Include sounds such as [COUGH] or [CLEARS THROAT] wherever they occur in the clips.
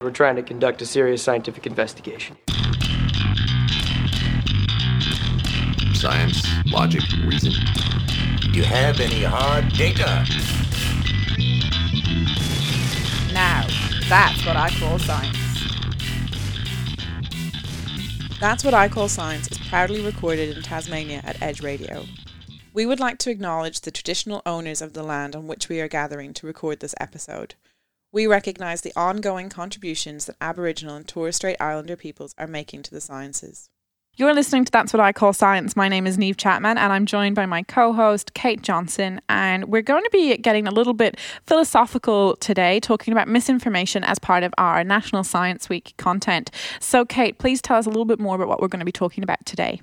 We're trying to conduct a serious scientific investigation. Science, logic, reason. Do you have any hard data? Now, that's what I call science. That's What I Call Science is proudly recorded in Tasmania at Edge Radio. We would like to acknowledge the traditional owners of the land on which we are gathering to record this episode. We recognise the ongoing contributions that Aboriginal and Torres Strait Islander peoples are making to the sciences. You're listening to That's What I Call Science. My name is Neve Chapman, and I'm joined by my co host, Kate Johnson. And we're going to be getting a little bit philosophical today, talking about misinformation as part of our National Science Week content. So, Kate, please tell us a little bit more about what we're going to be talking about today.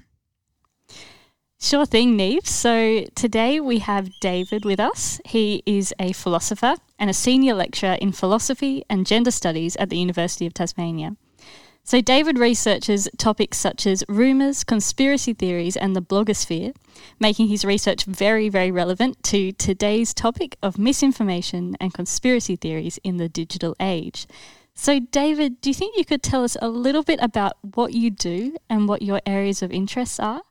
Sure thing, Neve. So today we have David with us. He is a philosopher and a senior lecturer in philosophy and gender studies at the University of Tasmania. So, David researches topics such as rumours, conspiracy theories, and the blogosphere, making his research very, very relevant to today's topic of misinformation and conspiracy theories in the digital age. So, David, do you think you could tell us a little bit about what you do and what your areas of interest are?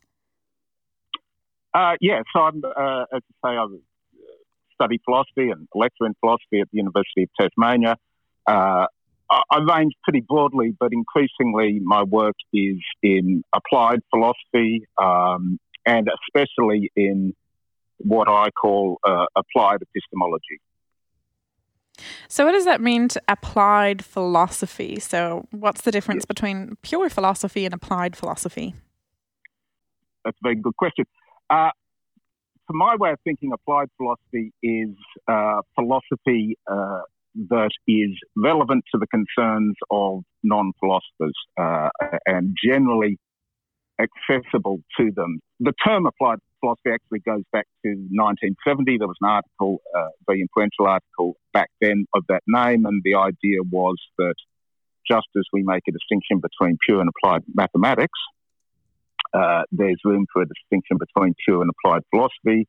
Uh, yeah, so I'm, uh, as I say, I study philosophy and lecture in philosophy at the University of Tasmania. Uh, I range pretty broadly, but increasingly my work is in applied philosophy um, and especially in what I call uh, applied epistemology. So, what does that mean to applied philosophy? So, what's the difference yes. between pure philosophy and applied philosophy? That's a very good question. Uh, for my way of thinking, applied philosophy is uh, philosophy uh, that is relevant to the concerns of non philosophers uh, and generally accessible to them. The term applied philosophy actually goes back to 1970. There was an article, uh, very influential article back then of that name, and the idea was that just as we make a distinction between pure and applied mathematics, uh, there's room for a distinction between pure and applied philosophy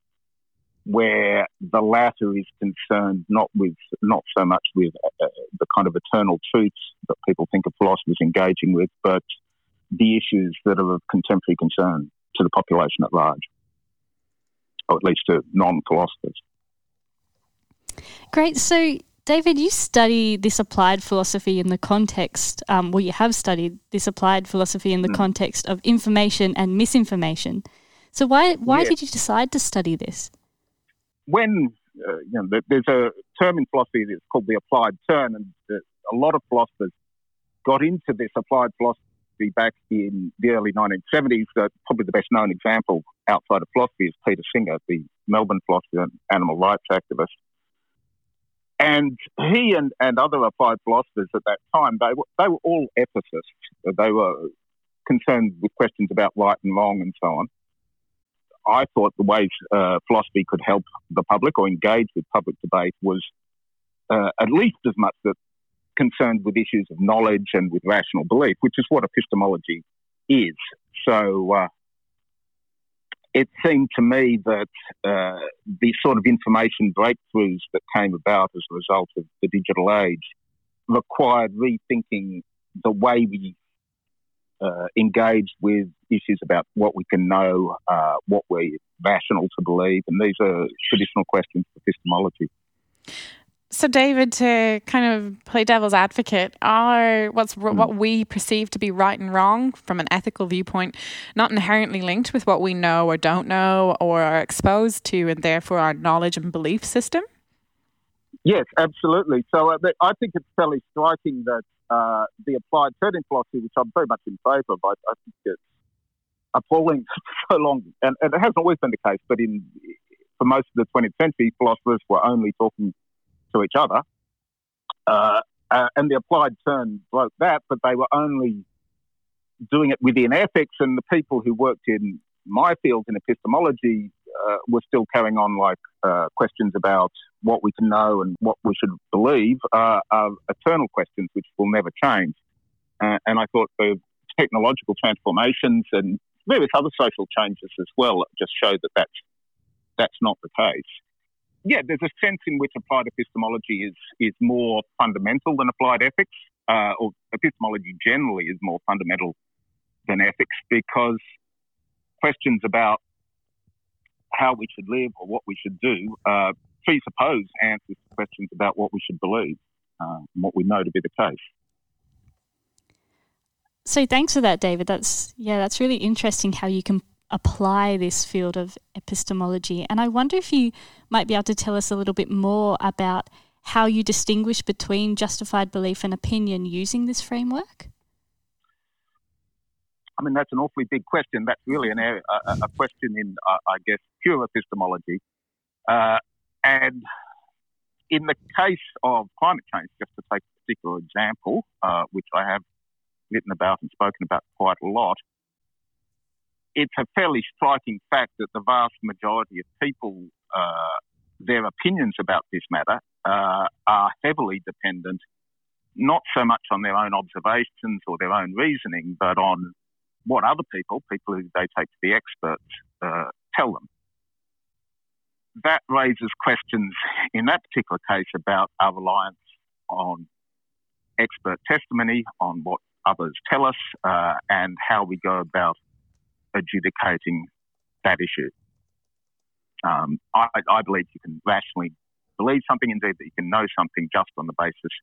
where the latter is concerned not with not so much with uh, the kind of eternal truths that people think of philosophers engaging with, but the issues that are of contemporary concern to the population at large, or at least to non-philosophers. Great. So, David, you study this applied philosophy in the context, um, well, you have studied this applied philosophy in the mm. context of information and misinformation. So, why why did you decide to study this? when uh, you know, there's a term in philosophy that's called the applied turn, and a lot of philosophers got into this applied philosophy back in the early 1970s. Uh, probably the best known example outside of philosophy is Peter Singer, the Melbourne philosopher and animal rights activist. And he and, and other applied philosophers at that time, they were, they were all ethicists. They were concerned with questions about right and wrong and so on. I thought the ways uh, philosophy could help the public or engage with public debate was uh, at least as much that concerned with issues of knowledge and with rational belief, which is what epistemology is. So uh, it seemed to me that uh, the sort of information breakthroughs that came about as a result of the digital age required rethinking the way we uh, engaged with issues about what we can know, uh, what we're rational to believe, and these are traditional questions for epistemology. So, David, to kind of play devil's advocate, are what's mm. what we perceive to be right and wrong from an ethical viewpoint not inherently linked with what we know or don't know or are exposed to, and therefore our knowledge and belief system? Yes, absolutely. So, uh, I think it's fairly striking that uh, the applied turning philosophy, which I'm very much in favour of. I, I think it's appalling [LAUGHS] for so long, and, and, it hasn't always been the case, but in for most of the 20th century, philosophers were only talking to each other. Uh, uh, and the applied turn broke that, but they were only doing it within ethics, and the people who worked in my field in epistemology uh, we're still carrying on like uh, questions about what we can know and what we should believe uh, are eternal questions which will never change. Uh, and I thought the technological transformations and various other social changes as well just show that that's, that's not the case. Yeah, there's a sense in which applied epistemology is, is more fundamental than applied ethics. uh, or epistemology generally is more fundamental than ethics because questions about how we should live or what we should do uh, presuppose answers to questions about what we should believe uh, and what we know to be the case. So thanks for that, David. That's yeah, that's really interesting how you can apply this field of epistemology. And I wonder if you might be able to tell us a little bit more about how you distinguish between justified belief and opinion using this framework. I mean, that's an awfully big question. That's really an a, a question in, I guess, pure epistemology. Uh, and in the case of climate change, just to take a particular example, uh, which I have written about and spoken about quite a lot, it's a fairly striking fact that the vast majority of people, uh, their opinions about this matter uh, are heavily dependent not so much on their own observations or their own reasoning, but on what other people, people who they take to be experts, uh, tell them. That raises questions in that particular case about our reliance on expert testimony, on what others tell us, uh, and how we go about adjudicating that issue. Um, I, I, believe you can rationally believe something, indeed, that you can know something just on the basis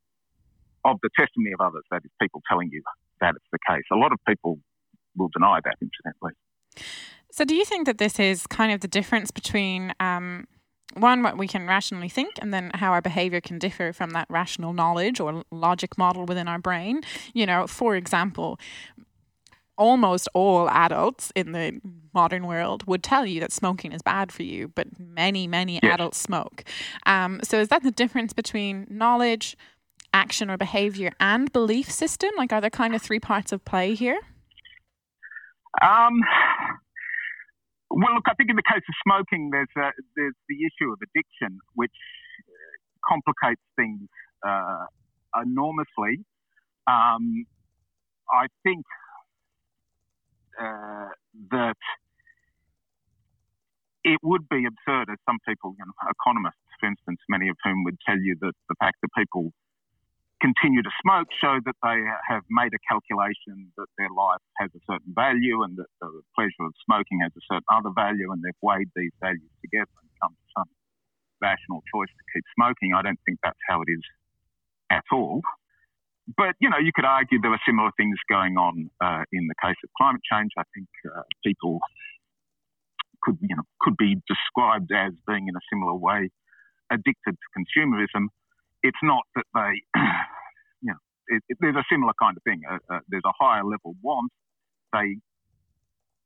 of the testimony of others, that is, people telling you that it's the case. A lot of people will deny that, incidentally. So, do you think that this is kind of the difference between um, one, what we can rationally think, and then how our behavior can differ from that rational knowledge or logic model within our brain? You know, for example, almost all adults in the modern world would tell you that smoking is bad for you, but many, many yes. adults smoke. Um, so, is that the difference between knowledge, action, or behavior and belief system? Like, are there kind of three parts of play here? Um, well, look, I think in the case of smoking, there's uh, there's the issue of addiction, which complicates things uh, enormously. Um, I think uh, that it would be absurd, as some people, you know, economists, for instance, many of whom would tell you that the fact that people continue to smoke show that they have made a calculation that their life has a certain value and that the pleasure of smoking has a certain other value and they've weighed these values together and come to some rational choice to keep smoking. I don't think that's how it is at all. But, you know, you could argue there are similar things going on uh, in the case of climate change. I think uh, people could, you know, could be described as being in a similar way addicted to consumerism it's not that they, [CLEARS THROAT] you know, it, it, there's a similar kind of thing. Uh, uh, there's a higher level want. They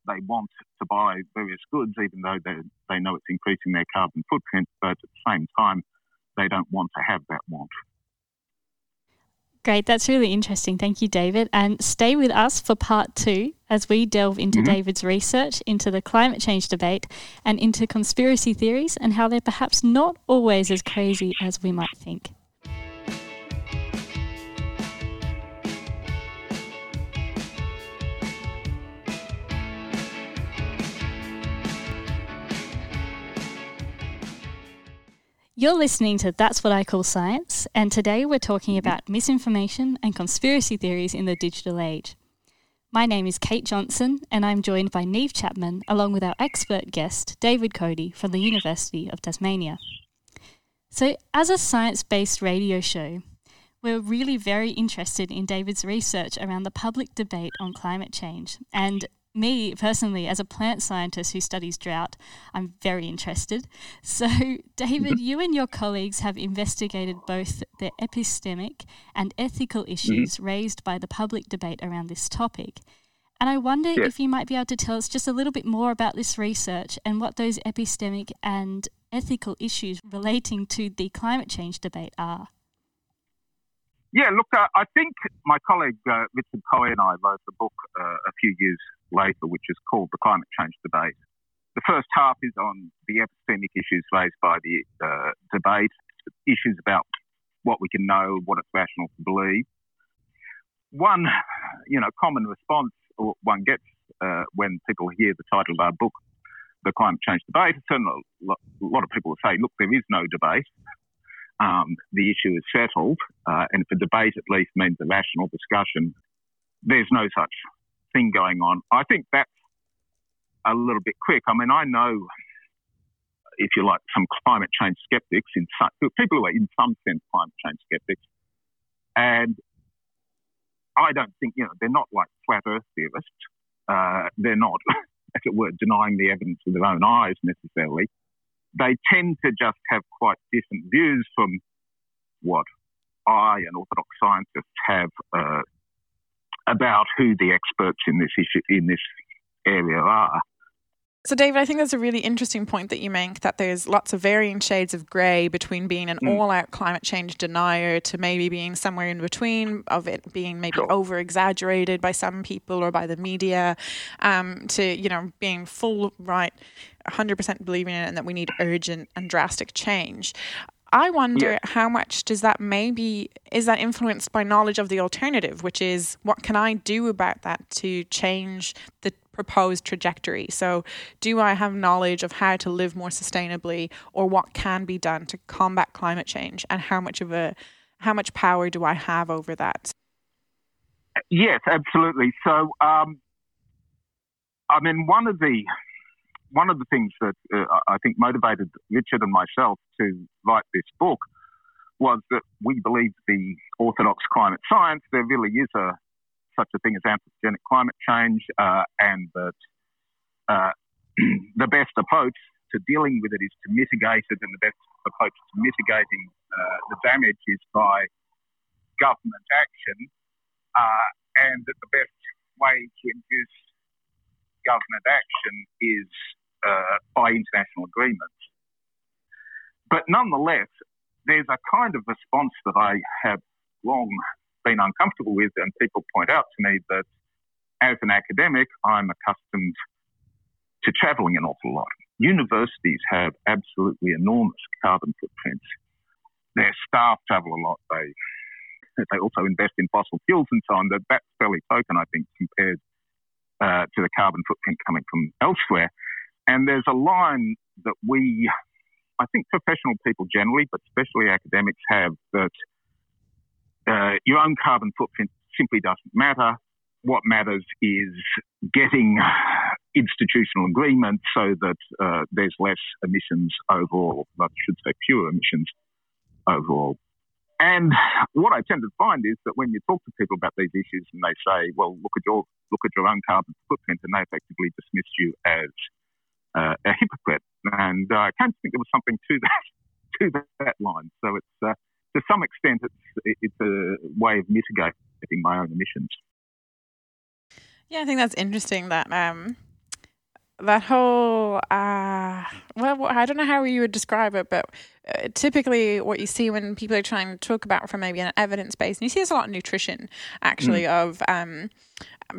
they want to buy various goods, even though they they know it's increasing their carbon footprint, but at the same time, they don't want to have that want. Great, that's really interesting. Thank you, David. And stay with us for part two as we delve into mm-hmm. David's research into the climate change debate and into conspiracy theories and how they're perhaps not always as crazy as we might think. You're listening to That's What I Call Science, and today we're talking mm-hmm. about misinformation and conspiracy theories in the digital age. My name is Kate Johnson, and I'm joined by Neve Chapman, along with our expert guest, David Coady from the University of Tasmania. So, as a science based radio show, we're really very interested in David's research around the public debate on climate change and me personally, as a plant scientist who studies drought, I'm very interested. So, [LAUGHS] David, you and your colleagues have investigated both the epistemic and ethical mm-hmm. issues mm-hmm. raised by the public debate around this topic. And I wonder yes. if you might be able to tell us just a little bit more about this research and what those epistemic and ethical issues relating to the climate change debate are. Yeah, look, uh, I think my colleague uh, Richard Corry and I wrote a book uh, a few years later, which is called The Climate Change Debate. The first half is on the epistemic issues raised by the uh, debate, issues about what we can know, what it's rational to believe. One, you know, common response one gets uh, when people hear the title of our book, The Climate Change Debate, certainly a lot of people will say, look, there is no debate. um, the issue is settled, uh, and if a debate at least means a rational discussion, there's no such thing going on. I think that's a little bit quick. I mean, I know, if you like, some climate change skeptics, in some, people who are in some sense climate change skeptics, and I don't think, you know, they're not like flat earth theorists. Uh, they're not, [LAUGHS] as it were, denying the evidence with their own eyes necessarily they tend to just have quite different views from what I and orthodox scientists have uh, about who the experts in this issue in this area are. So, David, I think that's a really interesting point that you make that there's lots of varying shades of grey between being an mm. all out climate change denier to maybe being somewhere in between, of it being maybe sure. over exaggerated by some people or by the media, um, to, you know, being full right 100% believing in it and that we need urgent and drastic change. I wonder yeah. how much does that maybe is that influenced by knowledge of the alternative, which is what can I do about that to change the proposed trajectory? So, do I have knowledge of how to live more sustainably or what can be done to combat climate change and how much of a how much power do I have over that? Yes, absolutely. So, um, I mean, one of the one of the things that uh, I think motivated Richard and myself to write this book was that we believe the orthodox climate science, there really is a such a thing as anthropogenic climate change, uh, and that uh, [CLEARS THROAT] the best approach to dealing with it is to mitigate it, and the best approach to mitigating uh, the damage is by government action, uh, and that the best way to induce government action is uh, by international agreements. But nonetheless, there's a kind of response that I have long been uncomfortable with, and people point out to me that as an academic, I'm accustomed to travelling an awful lot. Universities have absolutely enormous carbon footprints. Their staff travel a lot. They [LAUGHS] they also invest in fossil fuels and so on. That that's fairly token, I think, compared uh, to the carbon footprint coming from elsewhere. And there's a line that we, I think professional people generally, but especially academics, have that uh, your own carbon footprint simply doesn't matter. What matters is getting institutional agreement so that uh, there's less emissions overall, I should say fewer emissions overall. And what I tend to find is that when you talk to people about these issues and they say, "Well, look at your look at your own carbon footprint," and they effectively dismiss you as uh, a hypocrite. And uh, I can't think there was something to that [LAUGHS] to that line. So it's uh, to some extent it's it's a way of mitigating my own emissions. Yeah, I think that's interesting. That um, that whole uh, well, I don't know how you would describe it, but uh, typically what you see when people are trying to talk about from maybe an evidence base, and you see this a lot in nutrition, actually, mm. of um,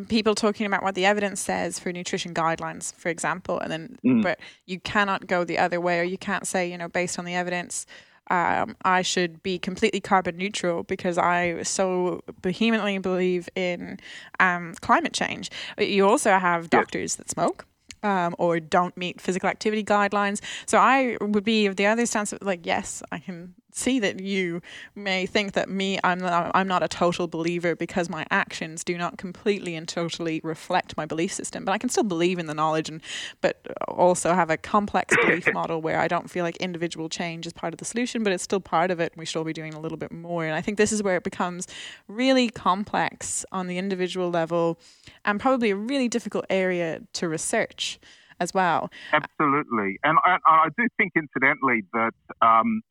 people talking about what the evidence says for nutrition guidelines, for example, and then mm. but you cannot go the other way, or you can't say, you know, based on the evidence. Um, I should be completely carbon neutral because I so vehemently believe in um, climate change. You also have doctors that smoke um, or don't meet physical activity guidelines. So I would be of the other stance of like, yes, I can see that you may think that me, I'm not, I'm not a total believer because my actions do not completely and totally reflect my belief system. But I can still believe in the knowledge, and but also have a complex [COUGHS] belief model where I don't feel like individual change is part of the solution, but it's still part of it. We should all be doing a little bit more. And I think this is where it becomes really complex on the individual level, and probably a really difficult area to research as well. Absolutely, and I, I do think, incidentally, that. Um,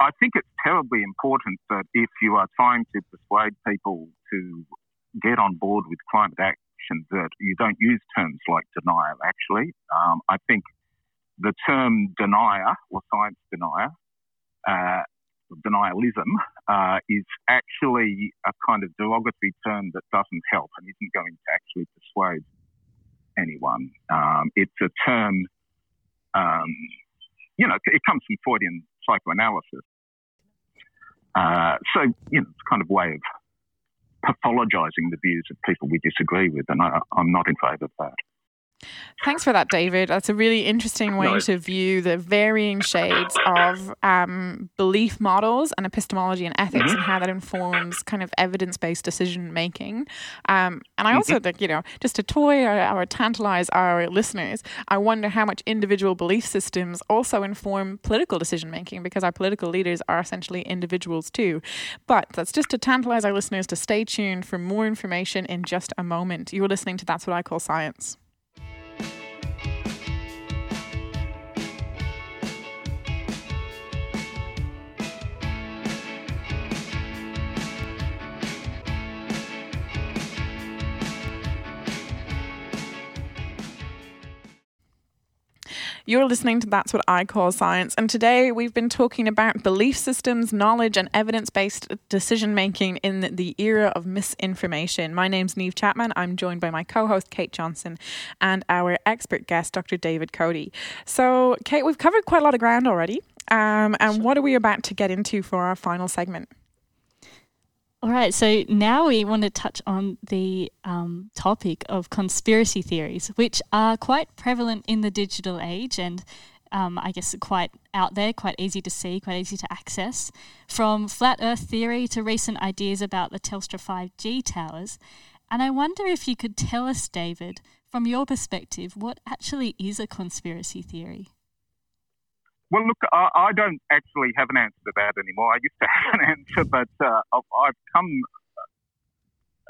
I think it's terribly important that if you are trying to persuade people to get on board with climate action, that you don't use terms like denial, actually. Um, I think the term denier or science denier, uh, denialism, uh, is actually a kind of derogatory term that doesn't help and isn't going to actually persuade anyone. Um, it's a term, um, you know, it comes from Freudian psychoanalysis. Uh, so, you know, it's kind of way of pathologizing the views of people we disagree with, and I, am not in favour of that. Thanks for that, David. That's a really interesting way no. to view the varying shades of um, belief models and epistemology and ethics mm-hmm. and how that informs kind of evidence based decision making. Um, and I also mm-hmm. think, you know, just to toy or, or tantalize our listeners, I wonder how much individual belief systems also inform political decision making because our political leaders are essentially individuals too. But that's just to tantalize our listeners to stay tuned for more information in just a moment. You're listening to That's What I Call Science. You're listening to That's What I Call Science, and today we've been talking about belief systems, knowledge, and evidence based decision making in the era of misinformation. My name's Neve Chapman. I'm joined by my co host, Kate Johnson, and our expert guest, Dr. David Coady. So, Kate, we've covered quite a lot of ground already. Um, and what are we about to get into for our final segment? All right, so now we want to touch on the um, topic of conspiracy theories, which are quite prevalent in the digital age and um, I guess quite out there, quite easy to see, quite easy to access. From flat earth theory to recent ideas about the Telstra 5G towers. And I wonder if you could tell us, David, from your perspective, what actually is a conspiracy theory? Well, look, I, I, don't actually have an answer to that anymore. I used to [LAUGHS] have an answer, but uh, I've, I've, come.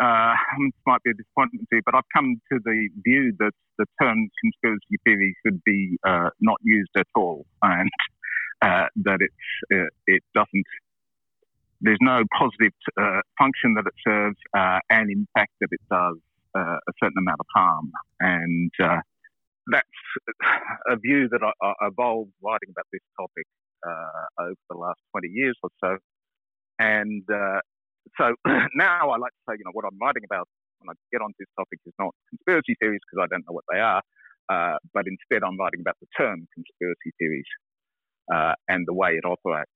Uh, [LAUGHS] this might be a disappointment to you, but I've come to the view that the term conspiracy theory should be uh, not used at all, and uh, that it's uh, it doesn't. There's no positive uh, function that it serves, and in fact that it does a certain amount of harm, and that's a view that I, I evolved writing about this topic uh, over the last 20 years or so. And uh, so [CLEARS THROAT] now I like to say, you know, what I'm writing about when I get onto this topic is not conspiracy theories because I don't know what they are, uh, but instead I'm writing about the term conspiracy theories uh, and the way it operates.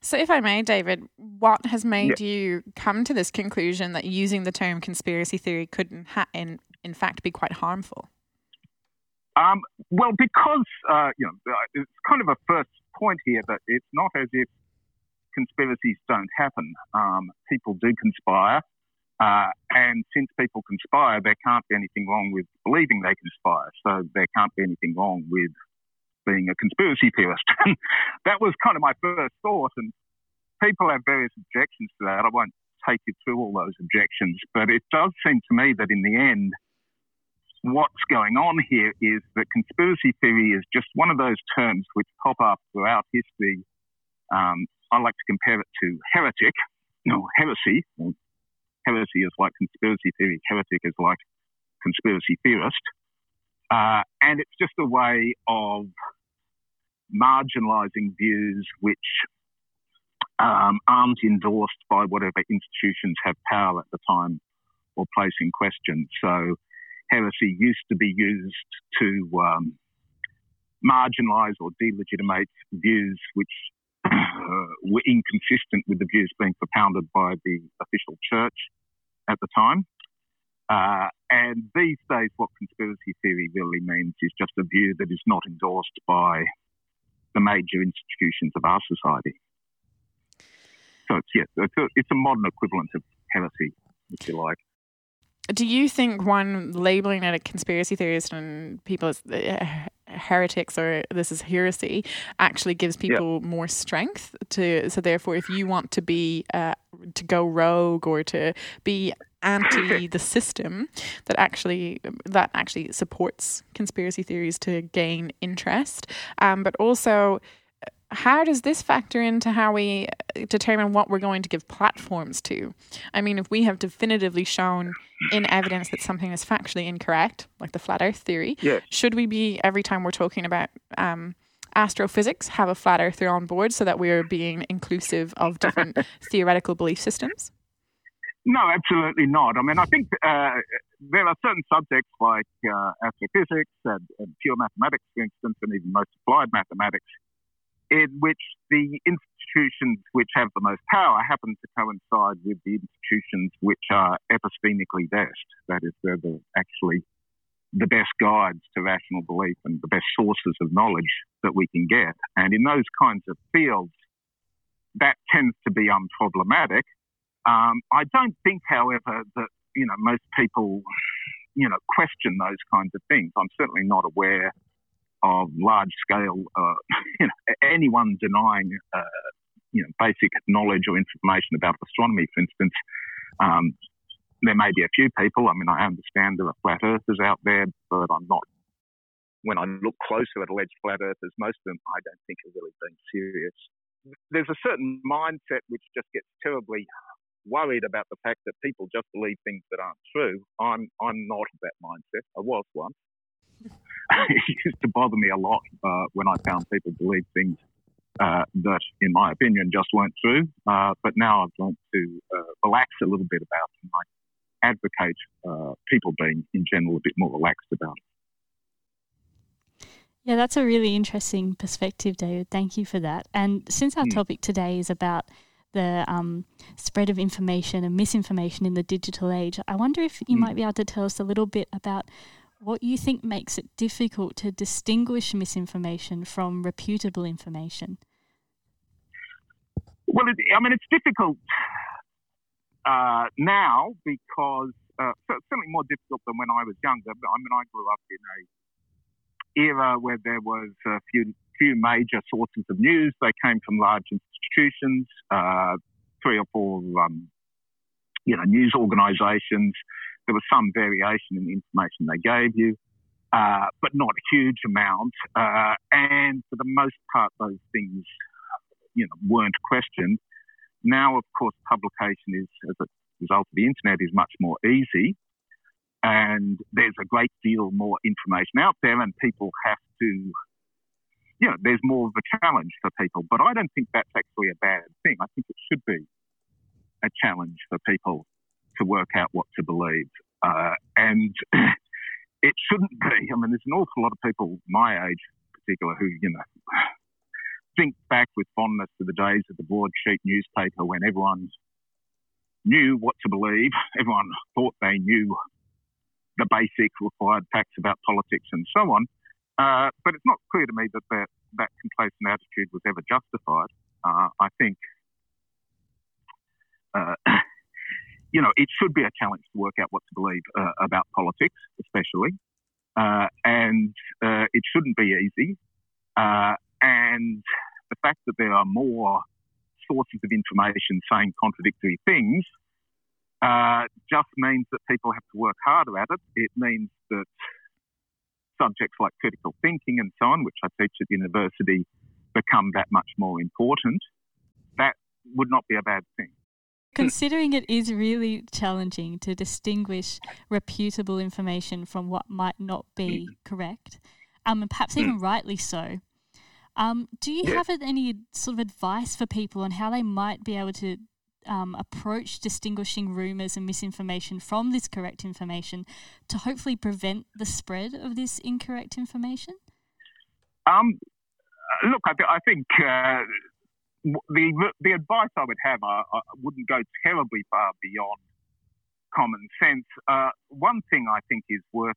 So, if I may, David, what has made yeah. you come to this conclusion that using the term conspiracy theory could, in, in, in fact, be quite harmful? Um, well, because uh, you know, it's kind of a first point here that it's not as if conspiracies don't happen. Um, people do conspire, uh, and since people conspire, there can't be anything wrong with believing they conspire. So there can't be anything wrong with being a conspiracy theorist. [LAUGHS] that was kind of my first thought, and people have various objections to that. I won't take you through all those objections, but it does seem to me that in the end what's going on here is that conspiracy theory is just one of those terms which pop up throughout history. Um, I like to compare it to heretic, no, heresy. Heresy is like conspiracy theory, heretic is like conspiracy theorist. Uh, and it's just a way of marginalizing views which um, aren't endorsed by whatever institutions have power at the time or place in question. So heresy used to be used to um, marginalise or delegitimate views which uh, were inconsistent with the views being propounded by the official church at the time. Uh, and these days, what conspiracy theory really means is just a view that is not endorsed by the major institutions of our society. So it's yeah, it's a, it's a modern equivalent of heresy, if you like do you think one labeling it a conspiracy theorist and people as uh, heretics or this is heresy actually gives people more strength to so therefore if you want to be uh, to go rogue or to be anti [COUGHS] the system that actually that actually supports conspiracy theories to gain interest um, but also how does this factor into how we determine what we're going to give platforms to? I mean, if we have definitively shown in evidence that something is factually incorrect, like the flat Earth theory, yeah. should we be every time we're talking about um, astrophysics have a flat earther on board so that we're being inclusive of different [LAUGHS] theoretical belief systems? No, absolutely not. I mean, I think uh, there are certain subjects like uh, astrophysics and, and pure mathematics, for instance, and even most applied mathematics in which the institutions which have the most power happen to coincide with the institutions which are epistemically best. That is, they're the actually the best guides to rational belief and the best sources of knowledge that we can get. And in those kinds of fields, that tends to be unproblematic. Um, I don't think, however, that you know most people you know question those kinds of things. I'm certainly not aware of large scale uh, [LAUGHS] you know, anyone denying uh, you know basic knowledge or information about astronomy, for instance. Um, there may be a few people. I mean, I understand there are flat earthers out there, but I'm not. When I look closer at alleged flat earthers, most of them I don't think are really being serious. There's a certain mindset which just gets terribly worried about the fact that people just believe things that aren't true. I'm I'm not of that mindset. I was once. [LAUGHS] it used to bother me a lot uh, when I found people believe things uh, that, in my opinion, just weren't true. Uh, but now I've learned to uh, relax a little bit about and I advocate uh, people being, in general, a bit more relaxed about it. Yeah, that's a really interesting perspective, David. Thank you for that. And since our mm. topic today is about the um, spread of information and misinformation in the digital age, I wonder if you mm. might be able to tell us a little bit about what you think makes it difficult to distinguish misinformation from reputable information. Well, it, I mean, it's difficult uh, now because uh, certainly more difficult than when I was younger. I mean, I grew up in a era where there was a few few major sources of news. They came from large institutions, uh, three or four, um, you know, news organisations. There was some variation in the information they gave you, uh, but not a huge amount. Uh, and for the most part, those things, you know, weren't questioned. Now, of course, publication is, as a result of the internet, is much more easy. And there's a great deal more information out there, and people have to, you know, there's more of a challenge for people. But I don't think that's actually a bad thing. I think it should be a challenge for people to work out what to believe. Uh, and [CLEARS THROAT] it shouldn't be. I mean, there's an awful lot of people my age, in particular, who, you know, [SIGHS] think back with fondness to the days of the broadsheet newspaper when everyone knew what to believe, everyone thought they knew the basic required facts about politics and so on. Uh, but it's not clear to me that that, that complacent attitude was ever justified. Uh, I think, uh, [CLEARS THROAT] you know, it should be a challenge to work out what to believe uh, about politics, especially. Uh, and uh, it shouldn't be easy. and the fact that there are more sources of information saying contradictory things uh, just means that people have to work harder at it. It means that subjects like critical thinking and so on, which I teach at university, become that much more important. That would not be a bad thing. Considering it is really challenging to distinguish reputable information from what might not be mm. correct, um, and perhaps even mm. rightly so, um, do you yeah. have any sort of advice for people on how they might be able to um, approach distinguishing rumours and misinformation from this correct information to hopefully prevent the spread of this incorrect information? Um, look, I, th- I think uh, the the advice I would have I, I, wouldn't go terribly far beyond common sense. Uh, one thing I think is worth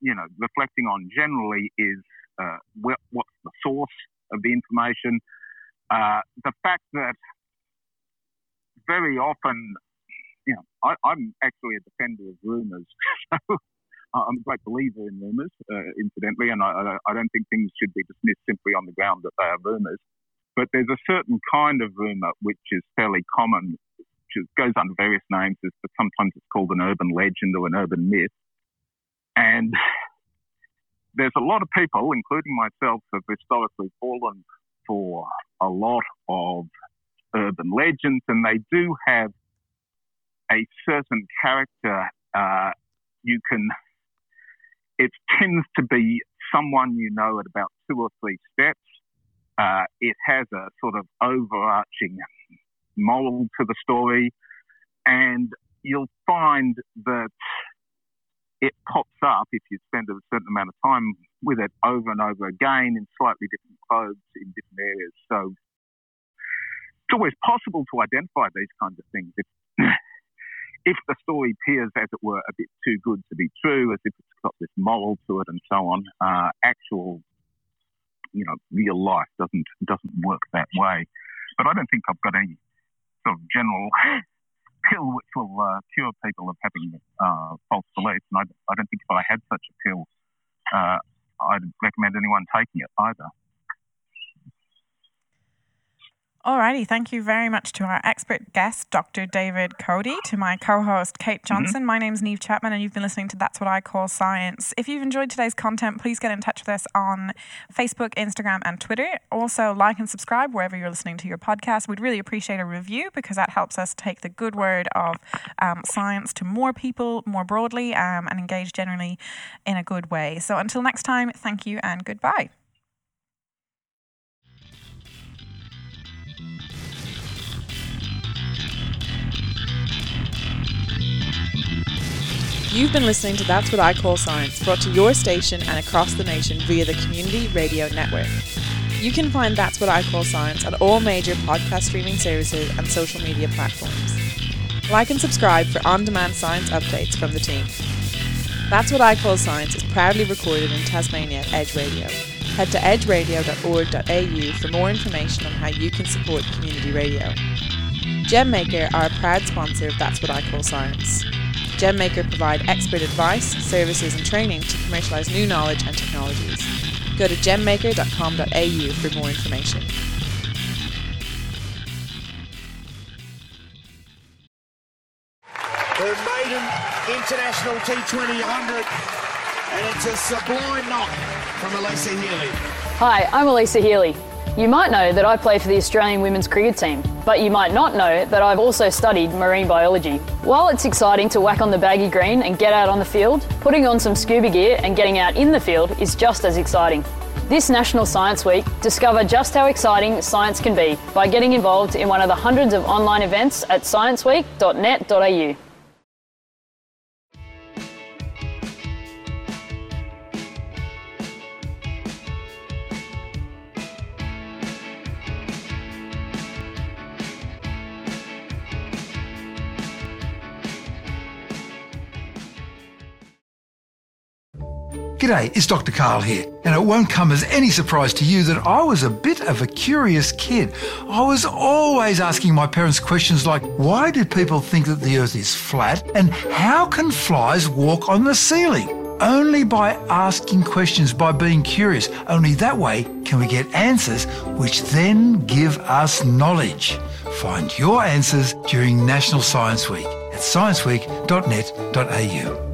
you know reflecting on generally is uh, what's the source of the information. Uh, the fact that very often, you know, I, am actually a defender of rumours. [LAUGHS] I'm a great believer in rumours, uh, incidentally, and I, I, don't think things should be dismissed simply on the ground that they are rumours. But there's a certain kind of rumour which is fairly common, which goes under various names, but sometimes it's called an urban legend or an urban myth. And there's a lot of people, including myself, have historically fallen for a lot of urban legends, and they do have a certain character. Uh, you can, it tends to be someone you know at about two or three steps. Uh, it has a sort of overarching moral to the story, and you'll find that it pops up if you spend a certain amount of time with it over and over again in slightly different clothes in different areas. So it's always possible to identify these kinds of things. If, [CLEARS THROAT] if the story appears, as it were, a bit too good to be true, as if it's got this moral to it and so on. Uh, actual, you know, real life doesn't doesn't work that way. But I don't think I've got any sort of general [LAUGHS] pill which will uh, cure people of having uh, false beliefs. And I, I, don't think if I had such a pill, uh, I'd recommend anyone taking it either. Alrighty, thank you very much to our expert guest, Dr. David Coady, to my co host, Kate mm-hmm. Johnson. Mm-hmm. My name's Neve Chapman, and you've been listening to That's What I Call Science. If you've enjoyed today's content, please get in touch with us on Facebook, Instagram, and Twitter. Also, like and subscribe wherever you're listening to your podcast. We'd really appreciate a review because that helps us take the good word of um, science to more people more broadly um, and engage generally in a good way. So until next time, thank you and goodbye. You've been listening to That's What I Call Science, brought to your station and across the nation via the Community Radio Network. You can find That's What I Call Science on all major podcast streaming services and social media platforms. Like and subscribe for on demand science updates from the team. That's What I Call Science is proudly recorded in Tasmania at Edge Radio. Head to edgeradio.org.au for more information on how you can support community radio. GemMaker are a proud sponsor of That's What I Call Science. GemMaker provide expert advice, services and training to commercialise new knowledge and technologies. Go to gemmaker.com.au for more information. The maiden international T20 100 and it's a sublime knock from Alyssa Healy. Hi, I'm Alyssa Healy. You might know that I play for the Australian women's cricket team, but you might not know that I've also studied marine biology. While it's exciting to whack on the baggy green and get out on the field, putting on some scuba gear and getting out in the field is just as exciting. This National Science Week, discover just how exciting science can be by getting involved in one of the hundreds of online events at scienceweek.net.au. G'day, it's Dr. Karl here, and it won't come as any surprise to you that I was a bit of a curious kid. I was always asking my parents questions like, why do people think that the earth is flat, and how can flies walk on the ceiling? Only by asking questions, by being curious, only that way can we get answers which then give us knowledge. Find your answers during National Science Week at scienceweek.net.au.